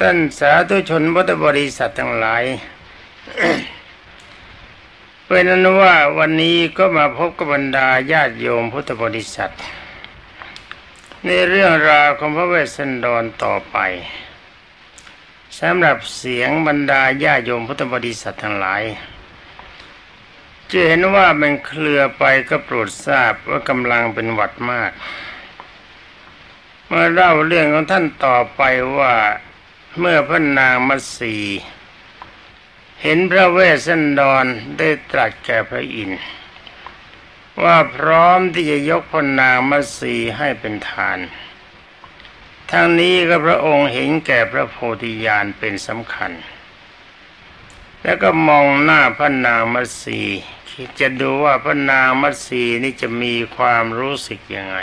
ท่านสาธุชนพุทธบริษัททั้งหลายเป็นนั้นว่าวันนี้ก็มาพบกับบรรดาญาติโยมพุทธบริษัท ในเรื่องราวของพระเวสสันดรต่อไปสำหรับเสียงบรรดาญาโยมพุทธบริษัททั้งหลาย จะเห็นว่ามันเคลือไปก็โปรดทราบว่ากำลังเป็นหวัดมาก เมื่อเล่าเรื่องของท่านต่อไปว่า เมื่อพระนางมัสีเห็นพระเวสสันดรได้ตรัสแก่พระอินทร์ว่าพร้อมที่จะยกพระนางมัสีให้เป็นทาน ทั้งนี้ก็พระองค์เห็นแก่พระโพธิญาณเป็นสำคัญ แล้วก็มองหน้าพระนางมัสีคิดจะดูว่าพระนางมัสีนี่จะมีความรู้สึกยังไง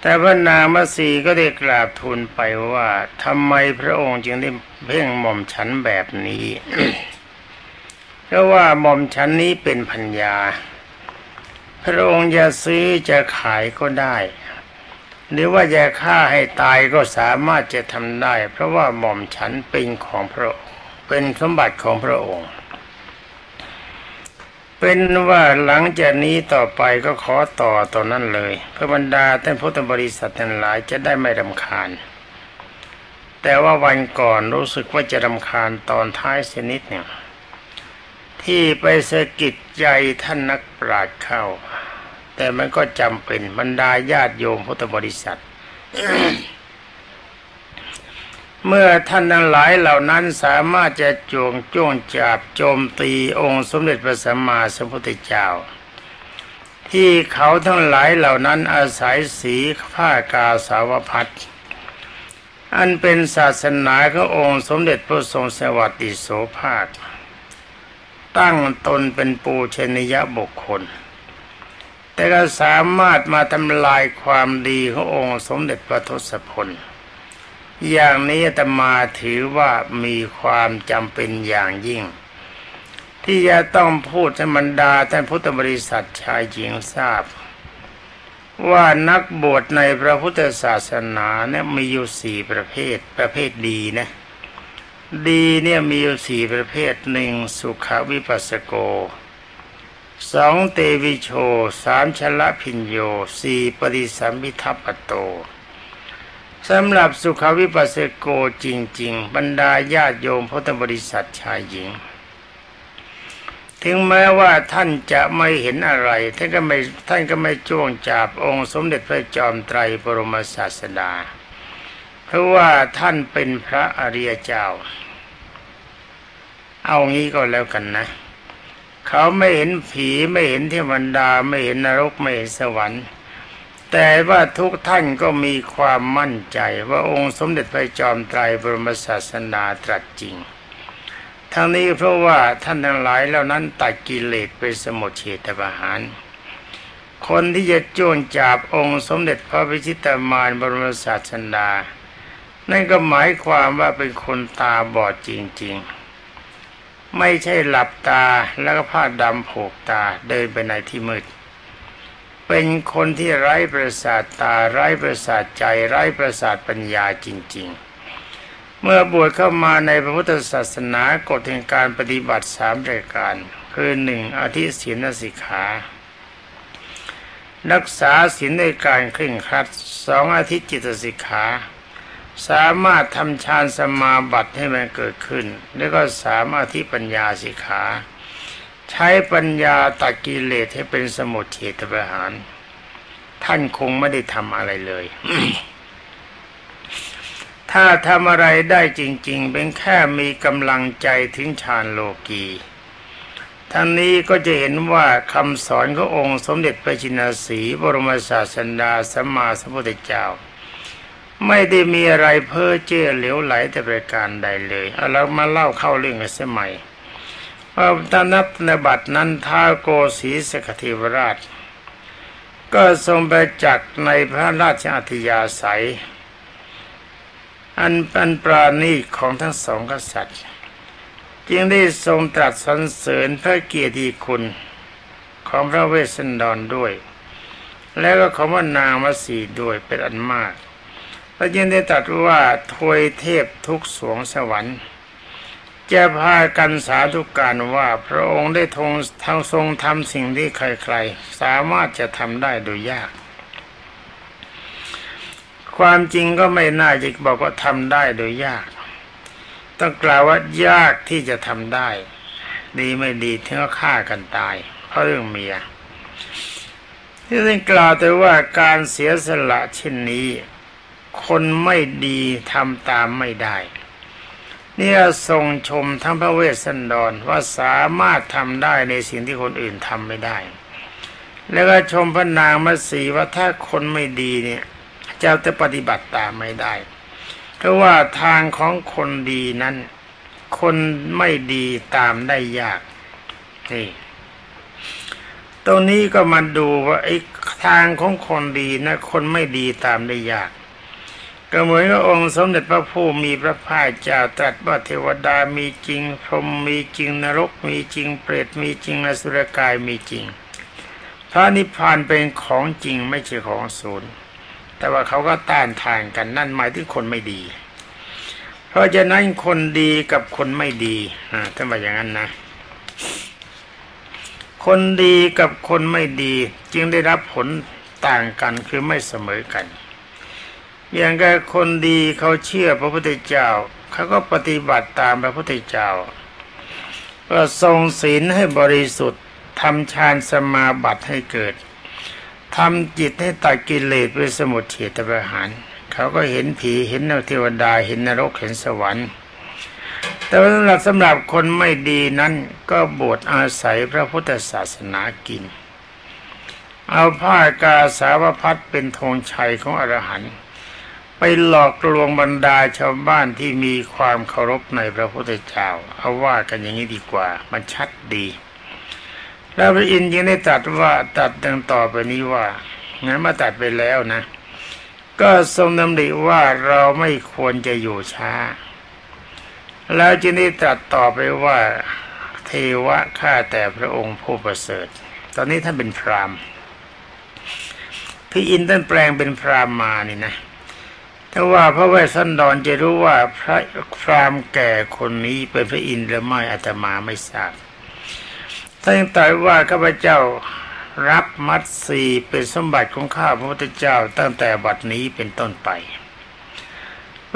แต่พระนางมัสีก็ได้กราบทูลไปว่าทำไมพระองค์จึงได้เพ่งหม่อมฉันแบบนี้ เพราะว่าหม่อมฉันนี้เป็นพัญญา พระองค์จะซื้อจะขายก็ได้ หรือว่าจะฆ่าให้ตายก็สามารถจะทำได้ เพราะว่าหม่อมฉันเป็นของพระองค์เป็นสมบัติของพระองค์ เป็นว่าหลังจากนี้ต่อไปก็ขอต่อตอนนั้นเลยเพื่อบรรดาท่านพุทธบริษัททั้งหลายจะได้ไม่รำคาญ แต่ว่าวันก่อนรู้สึกว่าจะรำคาญตอนท้ายเสนิดเนี่ยที่ไปสะกิดใจท่านนักปราชญ์เข้า แต่มันก็จำเป็นบรรดาญาติโยมพุทธบริษัท เมื่อท่านทั้งหลายเหล่านั้นสามารถจะจวงจ้วงจับโจมตีองค์สมเด็จพระสัมมาสัมพุทธเจ้า ที่เขาทั้งหลายเหล่านั้นอาศัยสีผ้ากาสาวพัดอันเป็นศาสนาขององค์สมเด็จพระทรงสวัสดิโสภาค ตั้งตนเป็นปูชนียบุคคล แต่ก็สามารถมาทำลายความดีขององค์สมเด็จพระทศพล อย่างนี้ตมาถือว่ามีความจำเป็นอย่างยิ่ง ที่จะต้องพูดให้บรรดาท่านพุทธบริษัทชายหญิงทราบ ว่านักบวชในพระพุทธศาสนาเนี่ยมีอยู่สี่ประเภทประเภทดีนะดีเนี่ยมีอยู่สี่ประเภทหนึ่งสุขวิปัสสโกสองเตวิโชสามชละพิญโยสี่ปริสัมพิทัปโต สำหรับสุขวิปัสสโกจริง ๆ บรรดาญาติโยมพุทธบริษัทชายหญิง ถึงแม้ว่าท่านจะไม่เห็นอะไร ท่านก็ไม่ท่านก็ไม่จ้วงจับองค์สมเด็จพระจอมไตรบรมศาสดา เพราะว่าท่านเป็นพระอริยเจ้า เอางี้ก็แล้วกันนะ เขาไม่เห็นผีไม่เห็นเทวดาไม่เห็นนรกไม่เห็นสวรรค์ แต่ว่าทุกท่านก็มีความมั่นใจว่าองค์สมเด็จพระจอมไตรบรมศาสนาตรัสจริง ทั้งนี้เพราะว่าท่านทั้งหลายเหล่านั้นตัดกิเลสไปสมุทเฉตประหาร คนที่จะจ้วงจับองค์สมเด็จพระพิชิตามารบรมศาสดานั่นก็หมายความว่าเป็นคนตาบอดจริง ๆ ไม่ใช่หลับตาแล้วก็ผ้าดำผูกตาเดินไปในที่มืด เป็นคนที่ไร้ประสาทตาไร้ประสาทใจไร้ประสาทปัญญาจริง ๆ เมื่อบวชเข้ามาในพระพุทธศาสนากฎแห่งการปฏิบัติสามรายการ คือหนึ่งอธิศีนสิกขารักษาศีลในการเคร่งครัดสองอาทิตจิตสิกขา สามารถทำฌานสมาบัติให้มันเกิดขึ้น แล้วก็สามารถที่ปัญญาสิกขา ใช้ปัญญาตัดกิเลสให้เป็นสมุทเฉตประหาร ท่านคงไม่ได้ทำอะไรเลย ถ้าทำอะไรได้จริง ๆ เป็นแค่มีกำลังใจถึงฌานโลกีทั้งนี้ก็จะเห็นว่าคำสอนขององค์สมเด็จพระจินสีบรมศาสดาสัมมาสัมพุทธเจ้า ไม่ได้มีอะไรเพ้อเจ้อเหลวไหลแต่ประการใดเลยเอาเรามาเล่าเข้าเรื่องกันสมัย ว่าตนนับในบัตรนั้นท้าโกศีสกทิวราช ก็ทรงไปจักในพระราชอัธยาศัย อันเป็นปราณีของทั้งสองกษัตริย์ จึงได้ทรงตรัสสรรเสริญพระเกียรติคุณของพระเวสสันดรด้วย แล้วก็ของว่านางมัสีด้วยเป็นอันมากพระเจ้าได้ตรัสว่าทวยเทพทุกสวงสวรรค์ จะพากันสาธุการว่าพระองค์ได้ทงทางทรงทำสิ่งที่ใครๆ สามารถจะทำได้โดยยาก ความจริงก็ไม่น่าจะบอกว่าทำได้โดยยาก ต้องกล่าวว่ายากที่จะทำได้ ดีไม่ดีถึงก็ฆ่ากันตาย เพราะเรื่องเมีย ที่ท่านกล่าวแต่ว่าการเสียสละเช่นนี้ คนไม่ดีทำตามไม่ได้ เนี่ยทรงชมทั้งพระเวสสันดรว่าสามารถทำได้ในสิ่งที่คนอื่นทำไม่ได้ แล้วก็ชมพระนางมัสีว่าถ้าคนไม่ดีเนี่ยจะจะปฏิบัติตามไม่ได้ เพราะว่าทางของคนดีนั้น คนไม่ดีตามได้ยากนี่ตรงนี้ก็มาดูว่าไอ้ทางของคนดีนะ คนไม่ดีตามได้ยาก ก็เหมือนกับองค์สมเด็จพระผู้มีพระภาคเจ้าตรัสว่าเทวดามีจริง พรหมมีจริงนรกมีจริง เปรตมีจริงอสุรกายมีจริง พระนิพพานเป็นของจริงไม่ใช่ของศูนย์แต่ว่าเขาก็ต้านทานกันนั่นหมายถึงคนไม่ดี เพราะฉะนั้นคนดีกับคนไม่ดีอ่าท่านว่าอย่างนั้นนะคนดีกับคนไม่ดีจึงได้รับผลต่างกันคือไม่เสมอกัน อย่างกับคนดีเขาเชื่อพระพุทธเจ้าเขาก็ปฏิบัติตามพระพุทธเจ้าก็ทรงศีลให้บริสุทธิ์ทำฌานสมาบัติให้เกิดทำจิตให้ตัดกิเลสไปสมุทเฉตประหารเขาก็เห็นผีเห็นนเทวดาเห็นนรกเห็นสวรรค์แต่สำหรับสำหรับคนไม่ดีนั้นก็บวชอาศัยพระพุทธศาสนากิน เอาผ้ากาสาวพัดเป็นธงชัยของอรหันต์ ไปหลอกลวงบรรดาชาวบ้านที่มีความเคารพในพระพุทธเจ้าเอาว่ากันอย่างนี้ดีกว่า มันชัดดี แล้วพระอินทร์ยังได้ตรัสว่าตัดดังต่อไปนี้ว่างั้นมาตัดไปแล้วนะ ก็ทรงดำริว่าเราไม่ควรจะอยู่ช้า แล้วจึงได้ตรัสต่อไปว่าเทวะข้าแต่พระองค์ผู้ประเสริฐ ตอนนี้ท่านเป็นพรามพี่อินท่านแปลงเป็นพรามมานี่นะ ถ้าว่าพระเวสสันดรจะรู้ว่าพระพรามแก่คนนี้เป็นพระอินทร์หรือไม่อาตมาไม่ทราบท่านตรัสว่าข้าพเจ้ารับมัดสีเป็นสมบัติของข้าพระพุทธเจ้าตั้งแต่บัดนี้เป็นต้นไป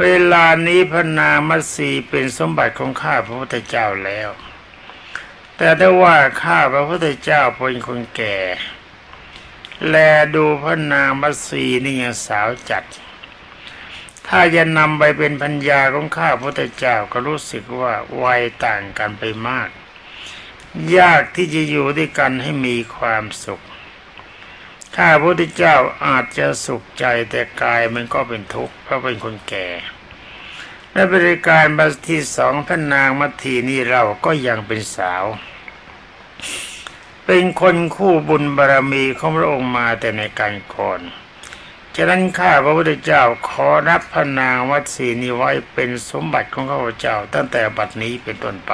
เวลานี้พระนามัสีเป็นสมบัติของข้าพระพุทธเจ้าแล้ว แต่ถ้าว่าข้าพระพุทธเจ้าเป็นคนแก่ แลดูพระนามัสีนี่ยังสาวจัด ถ้าจะนำไปเป็นพัญญาของข้าพระพุทธเจ้าก็รู้สึกว่าวัยต่างกันไปมาก ยากที่จะอยู่ด้วยกันให้มีความสุข ข้าพระพุทธเจ้าอาจจะสุขใจแต่กายมันก็เป็นทุกข์เพราะเป็นคนแก่และบริการบัสที่สองพระนางมัททีนี่เราก็ยังเป็นสาว เป็นคนคู่บุญบารรมีของพระองค์มาแต่ในการก่อน ฉะนั้นข้าพระพุทธเจ้าขอรับพระนางวัดศรีนี้ไว้เป็นสมบัติของข้าพเจ้า ตั้งแต่บัดนี้เป็นต้นไป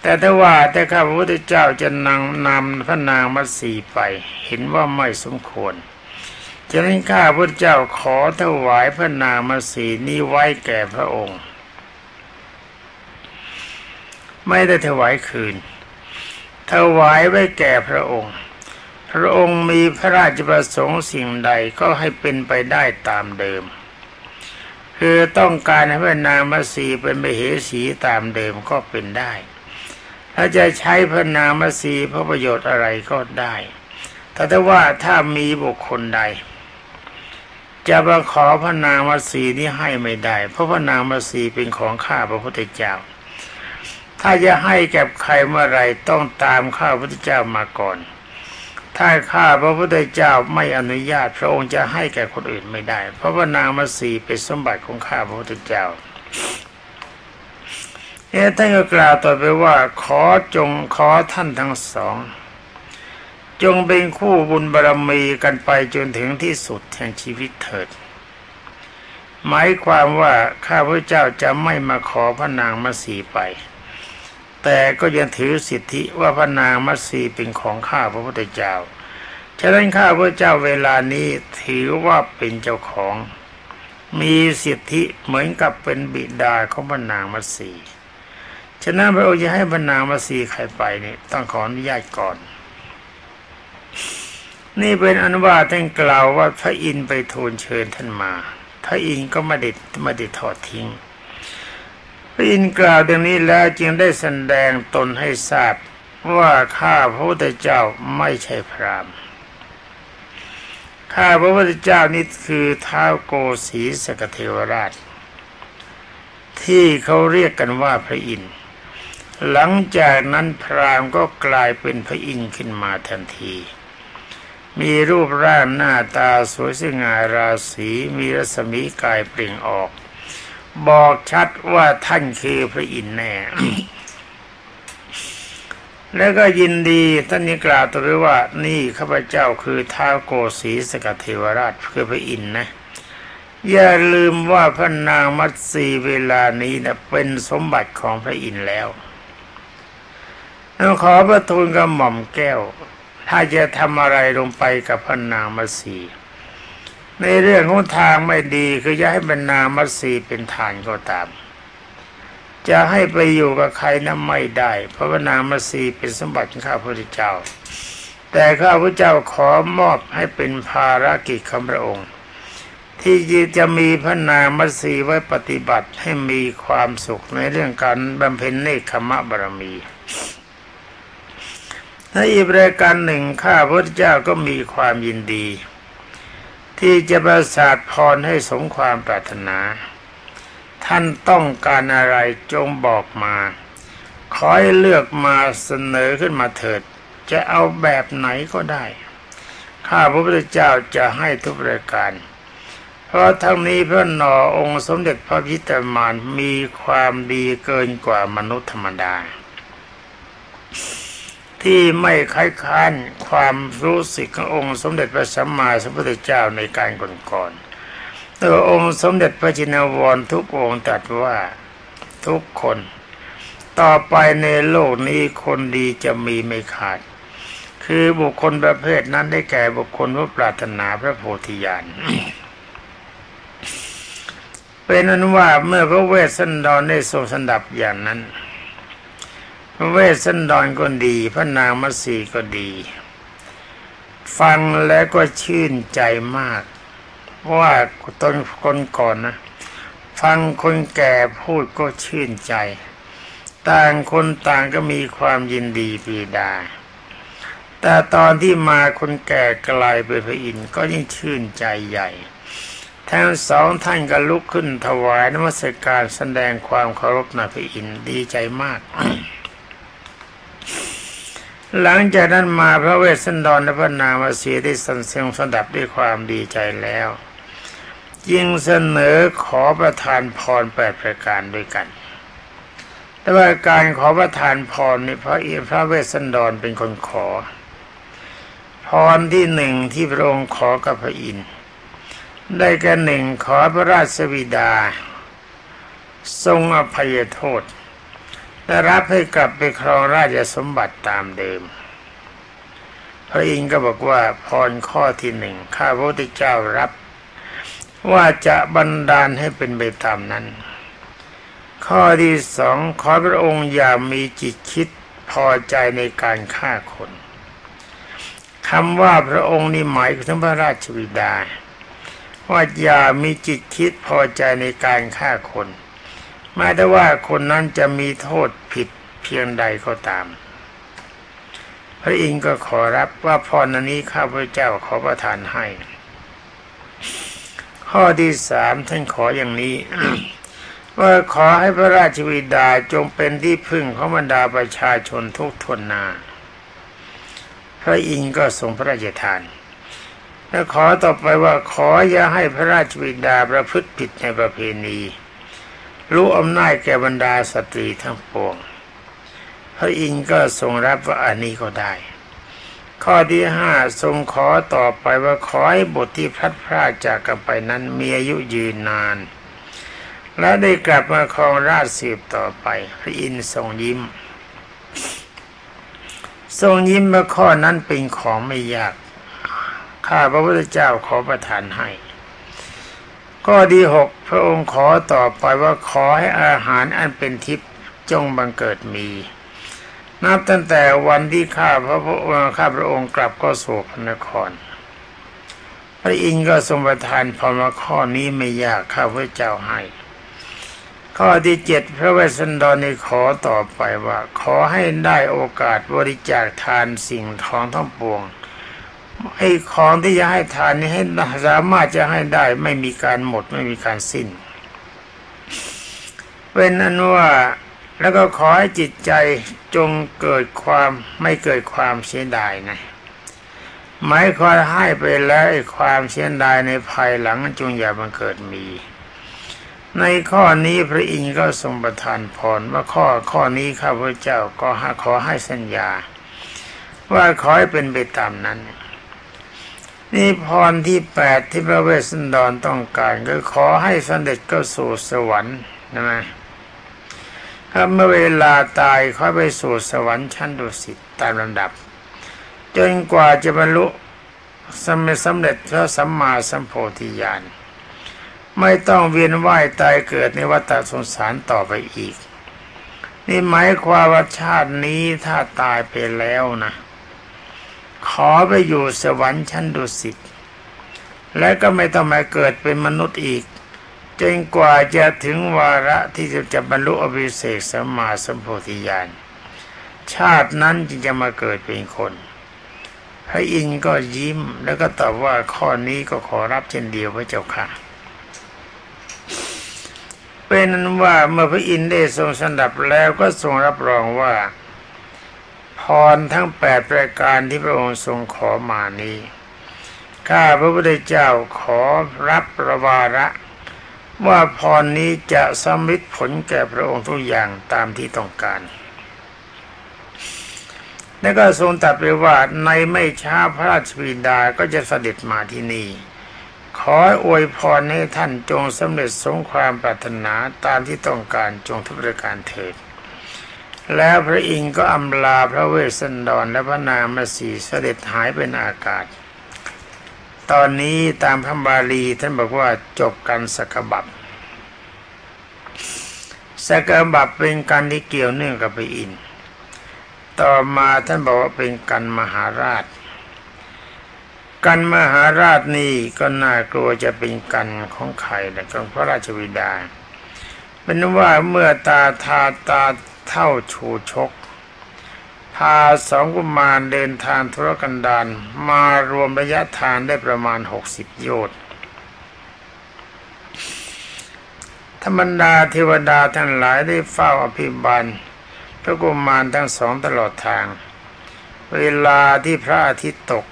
แต่ถ้าว่าแต่ข้าพระพุทธเจ้าจะนำนำพระนางมัสีไป เห็นว่าไม่สมควรฉะนั้นข้าพระเจ้าขอถวายพระนางมัสีนี้ไว้แก่พระองค์ ไม่ได้ถวายคืนถวายไว้แก่พระองค์ พระองค์มีพระราชประสงค์สิ่งใดก็ให้เป็นไปได้ตามเดิม คือต้องการให้พระนางมัสีเป็นมเหสีตามเดิมก็เป็นได้ ถ้าจะใช้พระนางมสีเพื่อประโยชน์อะไรก็ได้ แต่ถ้าว่าถ้ามีบุคคลใด จะมาขอพระนางมสีนี้ให้ไม่ได้ เพราะพระนางมสีเป็นของข้าพระพุทธเจ้า ถ้าจะให้แก่ใครเมื่อไรต้องตามข้าพระพุทธเจ้ามาก่อน ถ้าข้าพระพุทธเจ้าไม่อนุญาตพระองค์จะให้แก่คนอื่นไม่ได้ เพราะพระนามสีเป็นสมบัติของข้าพระพุทธเจ้าเอท่านก็กล่าวต่อไปว่าขอจงขอท่านทั้งสอง จงเป็นคู่บุญบารรมีกันไปจนถึงที่สุดแห่งชีวิตเถิด หมายความว่าข้าพระเจ้าจะไม่มาขอพระนางมัสีไป แต่ก็ยังถือสิทธิว่าพระนางมัสีเป็นของข้าพระพุทธเจ้า ฉะนั้นข้าพระเจ้าเวลานี้ถือว่าเป็นเจ้าของ มีสิทธิเหมือนกับเป็นบิดาของพระนางมัสีฉะนั้นพระองค์จะให้พระนางมัสีใครไปนี่ต้องขออนุญาตก่อน นี่เป็นอนุวาท่านกล่าวว่าพระอินไปทูลเชิญท่านมา พระอินก็ไม่ได้ไม่ได้ทอดทิ้ง ระอินทร์กล่าวดังนี้แล้วจึงได้แสดงตนให้ทราบว่าข้าพระพุทธเจ้าไม่ใช่พรามข้าพระพุทธเจ้านี่คือท้าวโกสีสกเทวราช ที่เขาเรียกกันว่าพระอินทร์หลังจากนั้นพรามก็กลายเป็นพระอินทร์ขึ้นมาทันที มีรูปร่างหน้าตาสวยสง่าราศีมีรัศมีกายเปล่งออก บอกชัดว่าท่านคือพระอินทร์แน่แล้วก็ยินดีท่านนี้กล่าวตัวว่า นี่ข้าพเจ้าคือท้าวโกสีสกเทวราชคือพระอินทร์นะ อย่าลืมว่าพระนางมัตสีเวลานี้นะเป็นสมบัติของพระอินทร์แล้วขอพระทูลกระหม่อมแก้ว ถ้าจะทำอะไรลงไปกับพระนางมัตสี ในเรื่องของทางไม่ดีคือจะให้บรรนามัสีเป็นฐานก็ตาม จะให้ไปอยู่กับใครนั้นไม่ได้ เพราะว่านามัสีเป็นสมบัติของข้าพระเจ้า แต่ข้าพระเจ้าขอมอบให้เป็นภารกิจของพระองค์ ที่จะมีพระนามัสีไว้ปฏิบัติให้มีความสุขในเรื่องการบำเพ็ญเนคขมะบารมีในอีกรายการหนึ่งข้าพระเจ้าก็มีความยินดี ที่จะประสาทพรให้สมความปรารถนา ท่านต้องการอะไรจงบอกมาขอให้เลือกมาเสนอขึ้นมาเถิด จะเอาแบบไหนก็ได้ ข้าพระพุทธเจ้าจะให้ทุกรายการ เพราะทั้งนี้พระนอองค์สมเด็จพระพิตรมานมีความดีเกินกว่ามนุษย์ธรรมดา ที่ไม่ค้ายค้านความรู้สึกขององค์สมเด็จพระสัมมาสัมพุทธเจ้าในการก่อนๆตัวองค์สมเด็จพระจินวรทุกองค์ตรัสว่าทุกคน ต่อไปในโลกนี้คนดีจะมีไม่ขาด คือบุคคลประเภทนั้นได้แก่บุคคลผู้ปรารถนาพระโพธิญาณเป็นนั้นว่าเมื่อพระเวสสันดรได้ทรงสันดับอย่างนั้น เวสสันดรก็ดี พระนางมัสีก็ดี ฟังแล้วก็ชื่นใจมากว่าตนคนก่อนนะ ฟังคนแก่พูดก็ชื่นใจ ต่างคนต่างก็มีความยินดีปีดา แต่ตอนที่มาคนแก่กลายเป็นพระอินทร์ก็ยิ่งชื่นใจใหญ่ทั้งสองท่านก็ลุกขึ้นถวายนมัสการแสดงความเคารพในพระอินทร์ดีใจมาก หลังจากนั้นมาพระเวสสันดรและพระนางมาเสียได้สันเสียงสดับด้วยความดีใจแล้วยิงเสนอขอประทานพรแปดประการด้วยกัน แต่ว่าการขอประทานพรนี่พระเอพระเวสสันดรเป็นคนขอ พรที่หนึ่งที่พระองค์ขอกับพระอินทร์ได้แก่หนึ่งขอพระราชวิดา ทรงอภัยโทษ และรับให้กลับไปครองราชสมบัติตามเดิม พระอินทร์ก็บอกว่าพรข้อที่หนึ่งข้าพระพุทธเจ้ารับ ว่าจะบันดาลให้เป็นไปตามนั้น ข้อที่สองขอพระองค์อย่ามีจิตคิดพอใจในการฆ่าคนคำว่าพระองค์นี่หมายถึงพระราชวิดาว่าอย่ามีจิตคิดพอใจในการฆ่าคน แม้แต่ว่าคนนั้นจะมีโทษผิดเพียงใดก็ตาม พระอินทร์ก็ขอรับว่าพรนี้ข้าพเจ้าขอประทานให้ ข้อที่สามท่านขออย่างนี้ว่าขอให้พระราชวิดาจงเป็นที่พึ่งของบรรดาประชาชนทุกทนนา พระอินทร์ก็ทรงพระราชทาน และขอต่อไปว่าขออย่าให้พระราชวิดาประพฤติผิดในประเพณี รู้อำนาจแก่บรรดาสตรีทั้งปวง พระอินทร์ก็ทรงรับว่าอันนี้ก็ได้ ข้อที่ห้าทรงขอต่อไปว่าขอให้บทที่พลัดพรากจากกันไปนั้นมีอายุยืนนาน และได้กลับมาครองราชสืบต่อไป พระอินทร์ทรงยิ้ม ทรงยิ้มว่าข้อนั้นเป็นของไม่ยาก ข้าพระพุทธเจ้าขอประทานให้ ก็ดีหกพระองค์ขอต่อไปว่าขอให้อาหารอันเป็นทิพย์จงบังเกิดมี นับตั้งแต่วันที่ข้าพระพุทธข้าพระองค์กลับก็สู่พระนคร พระอินทร์ก็ทรงประทานพรมาข้อนี้ไม่ยากข้าพระเจ้าให้ ข้อที่เจ็ดพระเวสสันดรในขอต่อไปว่า ขอให้ได้โอกาสบริจาคทานสิ่งทองทั้งปวง ไอ้ของที่จะให้ทานนี้ให้สามารถจะให้ได้ ไม่มีการหมดไม่มีการสิ้นเป็นอันว่าแล้วก็ขอให้จิตใจจงเกิดความไม่เกิดความเสียดายนะหมายความให้ไปแล้วไอ้ความเสียดายในภายหลังจงอย่าบังเกิดมี ในข้อนี้พระอินทร์ก็ทรงประทานพรว่าข้อข้อนี้ข้าพเจ้าก็ขอให้สัญญา ว่าขอให้เป็นไปตามนั้น นี่พรที่แปดที่พระเวสสันดรต้องการก็ขอให้สำเร็จก็สู่สวรรค์นะมถ้าเมื่อเวลาตายเขาไปสู่สวรรค์ชั้นดุสิตตามลำดับ จนกว่าจะบรรลุสำเร็จสำเร็จพระสัมมาสัมโพธิญาณไม่ต้องเวียนว่ายตายเกิดในวัฏสงสารต่อไปอีก นี่หมายความว่าชาตินี้ถ้าตายไปแล้วนะ ขอไปอยู่สวรรค์ชั้นดุสิตและก็ไม่ต้องมาเกิดเป็นมนุษย์อีก จนกว่าจะถึงวาระที่จะจะบรรลุอภิเศกสัมมาสัมโพธิญาณชาตินั้นจึงจะมาเกิดเป็นคน พระอินทร์ก็ยิ้มแล้วก็ตอบว่าข้อนี้ก็ขอรับเช่นเดียวพระเจ้าค่ะเป็นนั้นว่าเมื่อพระอินทร์ได้ทรงสดับแล้วก็ทรงรับรองว่า รทั้งแปดประการที่พระองค์ทรงขอมานี้ ข้าพระพุทธเจ้าขอรับประวาระ ว่าพรนี้จะสำเร็จผลแก่พระองค์ทุกอย่างตามที่ต้องการแล้วก็ทรงตัดไปว่าในไม่ช้าพระราชบิดาก็จะเสด็จมาที่นี่ ขออวยพรให้ท่านจงสำเร็จสงความปรารถนาตามที่ต้องการจงทุกประการเถิด แล้วพระอินทร์ก็อำลาพระเวสสันดรและพระนางมาสีเสด็จหายเป็นอากาศ ตอนนี้ตามพระบาลีท่านบอกว่าจบกันสกบับสกบับเป็นการที่เกี่ยวเนื่องกับพระอินทร์ต่อมาท่านบอกว่าเป็นกันมหาราช กันมหาราชนี่ก็น่ากลัวจะเป็นกันของใครแต่ของพระราชวิดาเป็นว่าเมื่อตาทาตา เท่าชูชก พาสองกุมารเดินทางธุรกันดารมารวมระยะทางได้ประมาณหกสิบโยชน์ธรรมดาเทวดาทั้งหลายได้เฝ้าอภิบาลพระกุมารทั้งสองตลอดทาง เวลาที่พระอาทิตย์ตก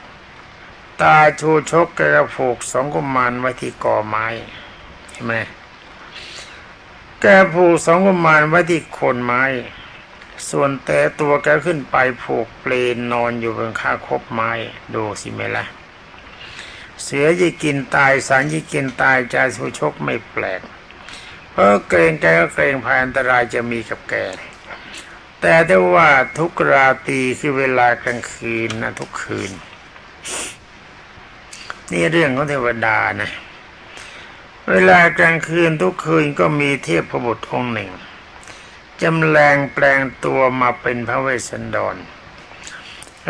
ตาชูชกกระผูกสองกุมารไว้ที่กอไม้ใช่ไหม แกผูกสองกุมารไว้ที่โคนไม้ ส่วนแต่ตัวแกขึ้นไปผูกเปลนนอนอยู่บนข้าคบไม้ดูสิเมละเสือจะกินตายสารจะกินตายใจสุชกไม่แปลก เพราะเกรงแกก็เกรงภัยอันตรายจะมีกับแก แต่ได้ว่าทุกราตรีคือเวลากลางคืนนะทุกคืน นี่เรื่องของเทวดานะ เวลากลางคืนทุกคืนก็มีเทพบุตรองค์หนึ่งจำแรงแปลงตัวมาเป็นพระเวสสันดร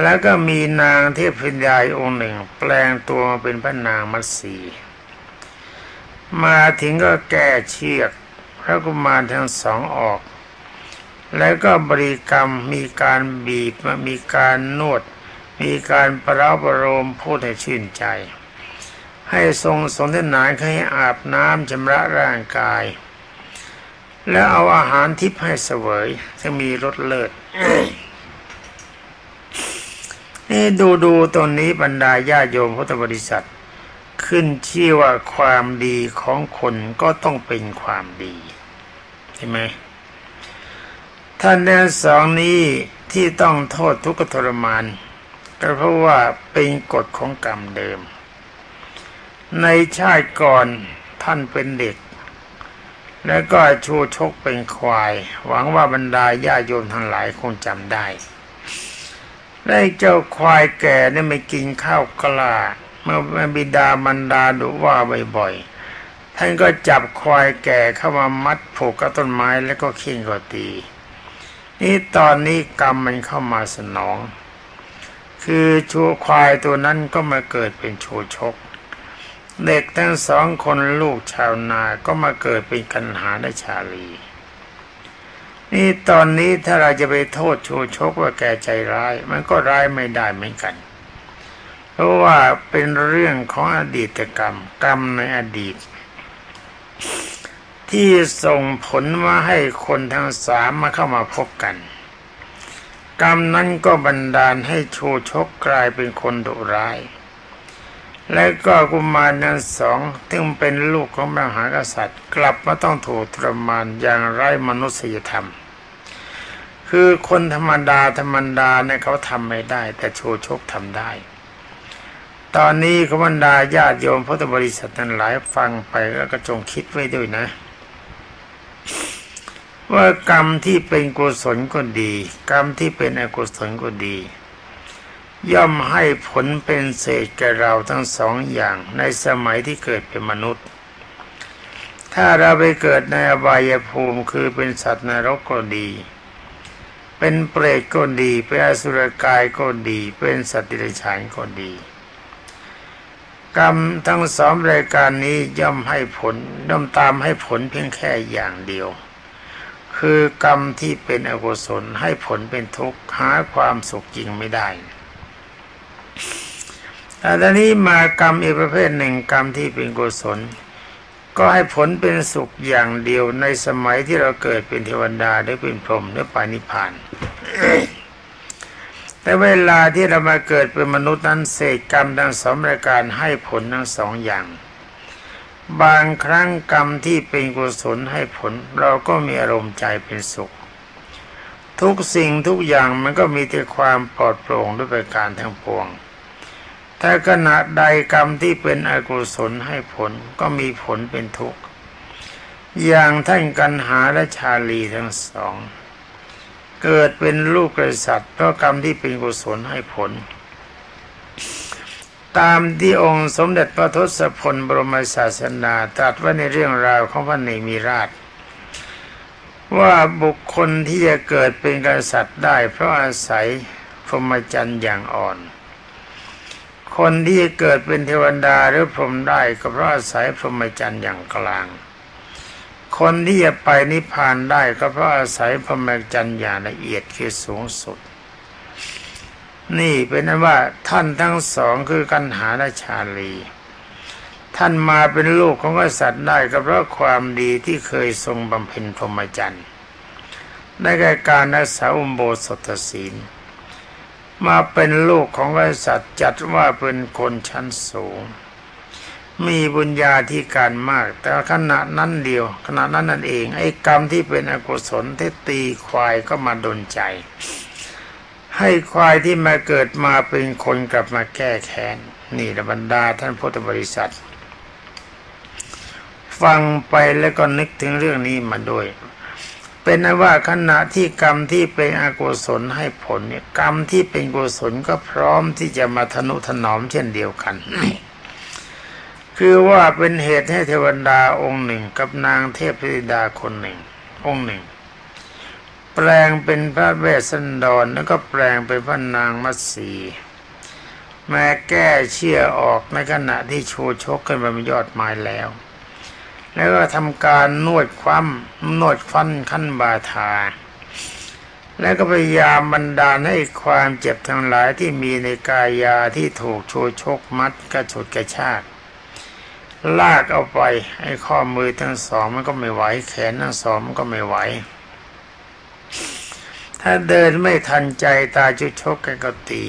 แล้วก็มีนางเทพพิญญาองค์หนึ่ง แปลงตัวมาเป็นพระนางมัตสีมาถึงก็แก้เชือกพระกุมารทั้งสองออก แล้วก็บริกรรมมีการบีบมีการนวด มีการประราบรมพูดให้ชื่นใจ ให้ทรงสนทนาให้อาบน้ำชำระร่างกาย แล้วเอาอาหารทิพย์ให้เสวยจะมีรสเลิศนี่ดูดูตรงนี้บรรดาญาโยมพุทธบริษัท ขึ้นชื่อว่าความดีของคนก็ต้องเป็นความดีใช่ไหมท่านแนวสองนี้ที่ต้องโทษทุกขทรมาน ก็เพราะว่าเป็นกฎของกรรมเดิม ในชาติก่อนท่านเป็นเด็ก แล้วก็ชูชกเป็นควาย หวังว่าบรรดาญาโยมทั้งหลายคงจำได้ได้เจ้าควายแก่นี่ไม่กินข้าวกล้าเมื่อบิดาบรรดาดุว่าบ่อยๆท่านก็จับควายแก่เข้ามามัดผูกกับต้นไม้แล้วก็ขิ้งก็ตี นี่ตอนนี้กรรมมันเข้ามาสนอง คือชูควายตัวนั้นก็มาเกิดเป็นโชชก เด็กทั้งสองคนลูกชาวนาก็มาเกิดเป็นกันหาและชาลี นี่ตอนนี้ถ้าเราจะไปโทษโชชกว่าแกใจร้าย มันก็ร้ายไม่ได้เหมือนกัน เพราะว่าเป็นเรื่องของอดีตกรรม กรรมในอดีต ที่ส่งผลมาให้คนทั้งสามมาเข้ามาพบกัน กรรมนั้นก็บันดาลให้โชชกกลายเป็นคนดุร้าย และก็กุมารนั้นสองซึ่งเป็นลูกของมหากษัตริย์ กลับมาต้องถูกทรมานอย่างไร้มนุษยธรรม คือคนธรรมดาธรรมดาเนี่ยเขาทำไม่ได้ แต่โชชกทำได้ ตอนนี้ขบันดาญาติโยมพุทธบริษัทนั้นหลายฟังไปแล้วก็จงคิดไว้ด้วยนะ ว่ากรรมที่เป็นกุศลก็ดี กรรมที่เป็นอกุศลก็ดี ย่อมให้ผลเป็นเศษแก่เราทั้งสองอย่างในสมัยที่เกิดเป็นมนุษย์ ถ้าเราไปเกิดในอบายภูมิคือเป็นสัตว์นรกก็ดี เป็นเปรตก็ดี เป็นอสุรกายก็ดี เป็นสัตว์ดิเรกชันก็ดี กรรมทั้งสองรายการนี้ย่อมให้ผลย่อมตามให้ผลเพียงแค่อย่างเดียว คือกรรมที่เป็นอกุศลให้ผลเป็นทุกข์หาความสุขจริงไม่ได้ อนนี้มากรรมอีกประเภทหนึ่งกรรมที่เป็นกุศล ก็ให้ผลเป็นสุขอย่างเดียวในสมัยที่เราเกิดเป็นเทวดาหรือเป็นพรหมหรือปานิพาน แต่เวลาที่เรามาเกิดเป็นมนุษย์นั้นเศษกรรมทั้งสองรายการให้ผลทั้งสองอย่าง บางครั้งกรรมที่เป็นกุศลให้ผล เราก็มีอารมณ์ใจเป็นสุข ทุกสิ่งทุกอย่างมันก็มีแต่ความปลอดโปร่งด้วยประการทั้งปวง ถ้าขณะใดกรรมที่เป็นอกุศลให้ผลก็มีผลเป็นทุกข์ อย่างท่านกันหาและชาลีทั้งสอง เกิดเป็นลูกกษัตริย์เพราะกรรมที่เป็นกุศลให้ผล ตามที่องค์สมเด็จพระทศพลบรมศาสนาตรัสว่าในเรื่องราวของพระเนมีราช ว่าบุคคลที่จะเกิดเป็นกษัตริย์ได้เพราะอาศัยพรหมจรรย์อย่างอ่อน คนที่จะเกิดเป็นเทวดาหรือพรหมได้ก็เพราะอาศัยพรหมจรรย์อย่างกลาง คนที่จะไปนิพพานได้ก็เพราะอาศัยพรหมจรรย์อย่างละเอียดคือสูงสุด นี่เป็นนั้นว่าท่านทั้งสองคือกันหาและชาลี ท่านมาเป็นลูกของกษัตริย์ได้ก็เพราะความดีที่เคยทรงบำเพ็ญพรหมจรรย์ได้แก่การรักษาอุโบสถศีล มาเป็นลูกของกษัตริย์จัดว่าเป็นคนชั้นสูง มีบุญญาธิการมาก แต่ขณะนั้นเดียว ขณะนั้นนั่นเอง ไอ้กรรมที่เป็นอกุศลที่ตีควายก็มาดนใจ ให้ควายที่มาเกิดมาเป็นคนกลับมาแก้แค้นนี่ระบรรดาท่านพุทธบริษัท ฟังไปแล้วก็นึกถึงเรื่องนี้มาด้วย เป็นนว่าขณะที่กรรมที่เป็นอกุศลให้ผลเนี่ยกรรมที่เป็นกุศลก็พร้อมที่จะมาทนุถนอมเช่นเดียวกัน คือว่าเป็นเหตุให้เทวดาองค์หนึ่งกับนางเทพธิดาคนหนึ่ง องค์หนึ่ง แปลงเป็นพระเวสสันดรแล้วก็แปลงเป็นพระนางมัตสีแม้แก้เชี่ยออกในขณะที่โชชกขึ้นบนยอดไม้แล้ว แล้วก็ทำการนวดคว่ำนวดฟันขั้นบาทา แล้วก็พยายามบันดาลให้ความเจ็บทั้งหลายที่มีในกายาที่ถูกโชชกมัดกระฉุดกระชากลากเอาไปให้ข้อมือทั้งสองมันก็ไม่ไหว แขนทั้งสองมันก็ไม่ไหว ถ้าเดินไม่ทันใจตาจุชกกันก็ตี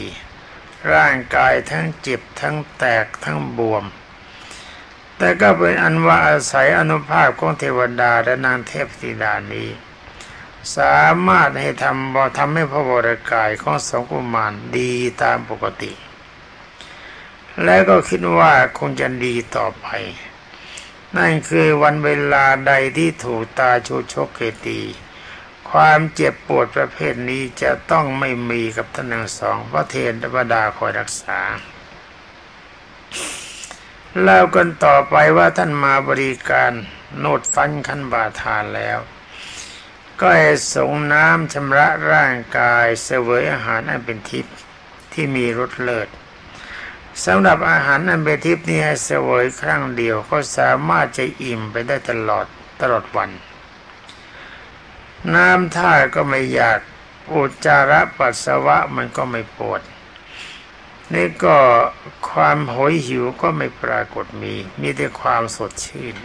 ร่างกายทั้งเจ็บทั้งแตกทั้งบวม แต่ก็เป็นอันว่าอาศัยอนุภาพของเทวดาและนางเทพธิดานี้ สามารถให้ทำบอทำให้พระวรกายของสองกุมารดีตามปกติ และก็คิดว่าคงจะดีต่อไป นั่นคือวันเวลาใดที่ถูกตาชูชกเกตี ความเจ็บปวดประเภทนี้จะต้องไม่มีกับท่านทั้งสองพระเทนธรรมดาคอยรักษา เล่ากันต่อไปว่าท่านมาบริการโนดฟันขันบาทานแล้ว ก็ให้สงน้ำชำระร่างกายเสวยอาหารอันเป็นทิพย์ที่มีรสเลิศสำหรับอาหารอันเป็นทิพย์นี้ให้เสวยครั้งเดียวก็สามารถจะอิ่มไปได้ตลอดตลอดวัน น้ำท่าก็ไม่อยากอุจจาระปัสสาวะมันก็ไม่ปวด นี่ก็ความหอยหิวก็ไม่ปรากฏมี มีแต่ความสดชื่น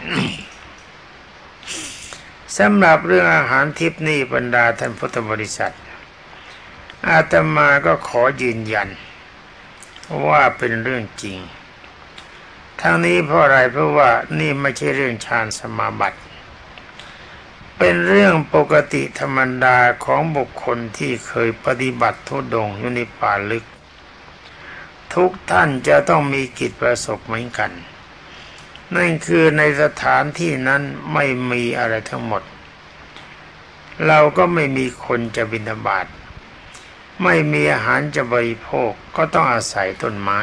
สำหรับเรื่องอาหารทิพนี่บรรดาท่านพุทธบริษัท อาตมาก็ขอยืนยัน ว่าเป็นเรื่องจริง ทั้งนี้เพราะอะไรเพราะว่านี่ไม่ใช่เรื่องฌานสมาบัติ เป็นเรื่องปกติธรรมดาของบุคคลที่เคยปฏิบัติทุดงอยู่ในป่าลึก ทุกท่านจะต้องมีกิจประสบเหมือนกัน นั่นคือในสถานที่นั้นไม่มีอะไรทั้งหมด เราก็ไม่มีคนจะบิณฑบาตไม่มีอาหารจะบริโภคก็ต้องอาศัยต้นไม้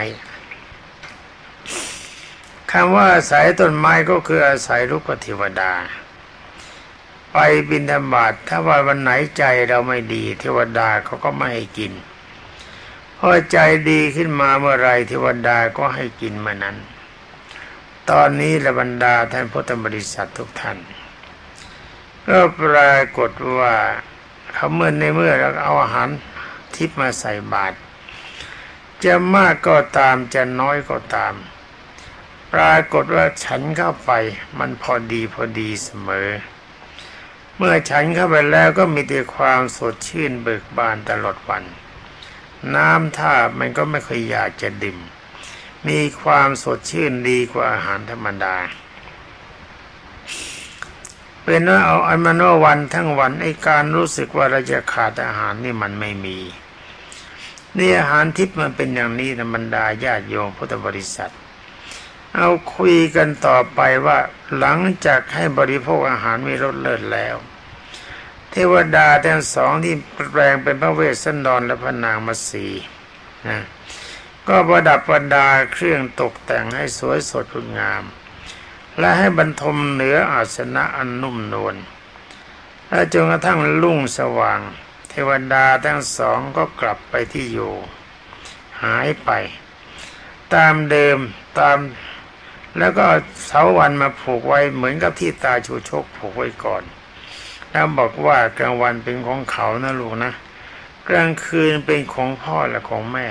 คำว่าอาศัยต้นไม้ก็คืออาศัยลูกเทวดา ไปบินธบาตถ้าว่าวันไหนใจเราไม่ดี เทวดาเขาก็ไม่ให้กิน พอใจดีขึ้นมาเมื่อไรเทวดาก็ให้กินมานั้น ตอนนี้ละบรรดาท่านพุทธบริษัททุกท่าน ก็ปรากฏว่าเขาเมื่อในเมื่อเราเอาอาหารทิพมาใส่บาตรจะมากก็ตามจะน้อยก็ตาม ปรากฏว่าฉันเข้าไปมันพอดีพอดีเสมอ เมื่อฉันเข้าไปแล้วก็มีแต่ความสดชื่นเบิกบานตลอดวัน น้ำท่ามันก็ไม่เคยอยากจะดื่มมีความสดชื่นดีกว่าอาหารธรรมดา เป็นว่าเอาอันมันว่าวันทั้งวันไอการรู้สึกว่าเราจะขาดอาหารนี่มันไม่มีนี่อาหารทิพย์มันเป็นอย่างนี้ธรรมดาญาติโยมพุทธบริษัท เอาคุยกันต่อไปว่าหลังจากให้บริโภคอาหารมีรสเลิศแล้ว เทวดาทั้งสองที่แปลงเป็นพระเวสสันดรและพระนางมาสีนะก็ประดับประดาเครื่องตกแต่งให้สวยสดงดงาม และให้บรรทมเหนืออาสนะอันนุ่มนวลและจนกระทั่งลุ่งสว่าง เทวดาทั้งสองก็กลับไปที่อยู่ หายไป ตามเดิมตามแล้วก็เสาวันมาผูกไว้เหมือนกับที่ตาชูชกผูกไว้ก่อน แล้วบอกว่ากลางวันเป็นของเขานะลูกนะ กลางคืนเป็นของพ่อและของแม่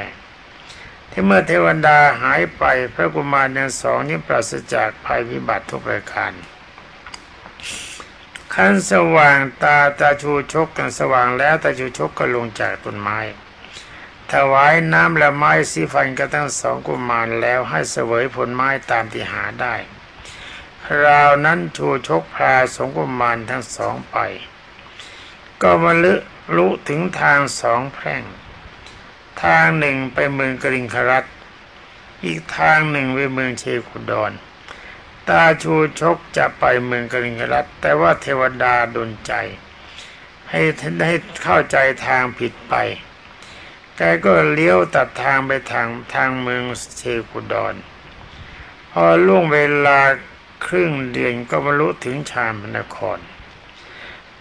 ที่เมื่อเทวดาหายไปพระกุมารทั้งสองนี้ปราศจากภัยพิบัติทุกประการขั้นสว่างตาตาชูชกกันสว่างแล้วตาชูชกก็ลงจากต้นไม้ ถวายน้ำและไม้สีฟันกันทั้งสองกุมารแล้วให้เสวยผลไม้ตามที่หาได้ ราวนั้นชูชกพาสงกุมารทั้งสองไป ก็มาลึรู้ถึงทางสองแพร่ง ทางหนึ่งไปเมืองกริงครัตอีกทางหนึ่งไปเมืองเชคุดอน ตาชูชกจะไปเมืองกริงครัตแต่ว่าเทวดาดนใจ ให้ให้เข้าใจทางผิดไปแกก็เลี้ยวตัดทางไปทางทางเมืองเชคุดอน พอล่วงเวลา ครึ่งเดือนก็บรรลุถึงชามนคร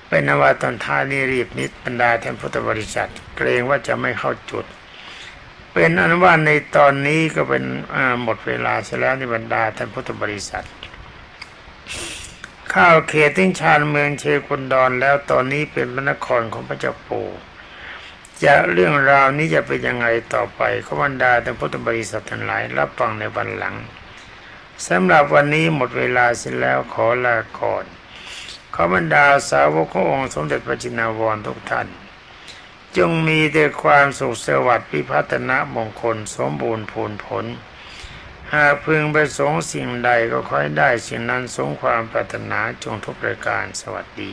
เป็นนวาตอนท้ายนี้รีบนิดบรรดาท่านพุทธบริษัท เกรงว่าจะไม่เข้าจุด เป็นอนว่าในตอนนี้ก็เป็นหมดเวลาเสียแล้วในบรรดาท่านพุทธบริษัท ข้าวเขตทิ้งชานเมืองเชคุนดอนแล้วตอนนี้เป็นพระนครของพระเจ้าปู่จะเรื่องราวนี้จะเป็นยังไงต่อไปขบรรดาท่านพุทธบริษัททั้งหลาย รับฟังในวันหลัง สำหรับวันนี้หมดเวลาเสร็จแล้วขอลาก่อนขอบรรดาสาวกขององค์สมเด็จพระจินาวรทุกท่าน จงมีแต่ความสุขสวัสดิ์พิพัฒนะมงคลสมบูรณ์ผลผล หากพึงประสงค์สิ่งใดก็ค่อยได้สิ่งนั้นสมความปรารถนาจงทุกประการสวัสดี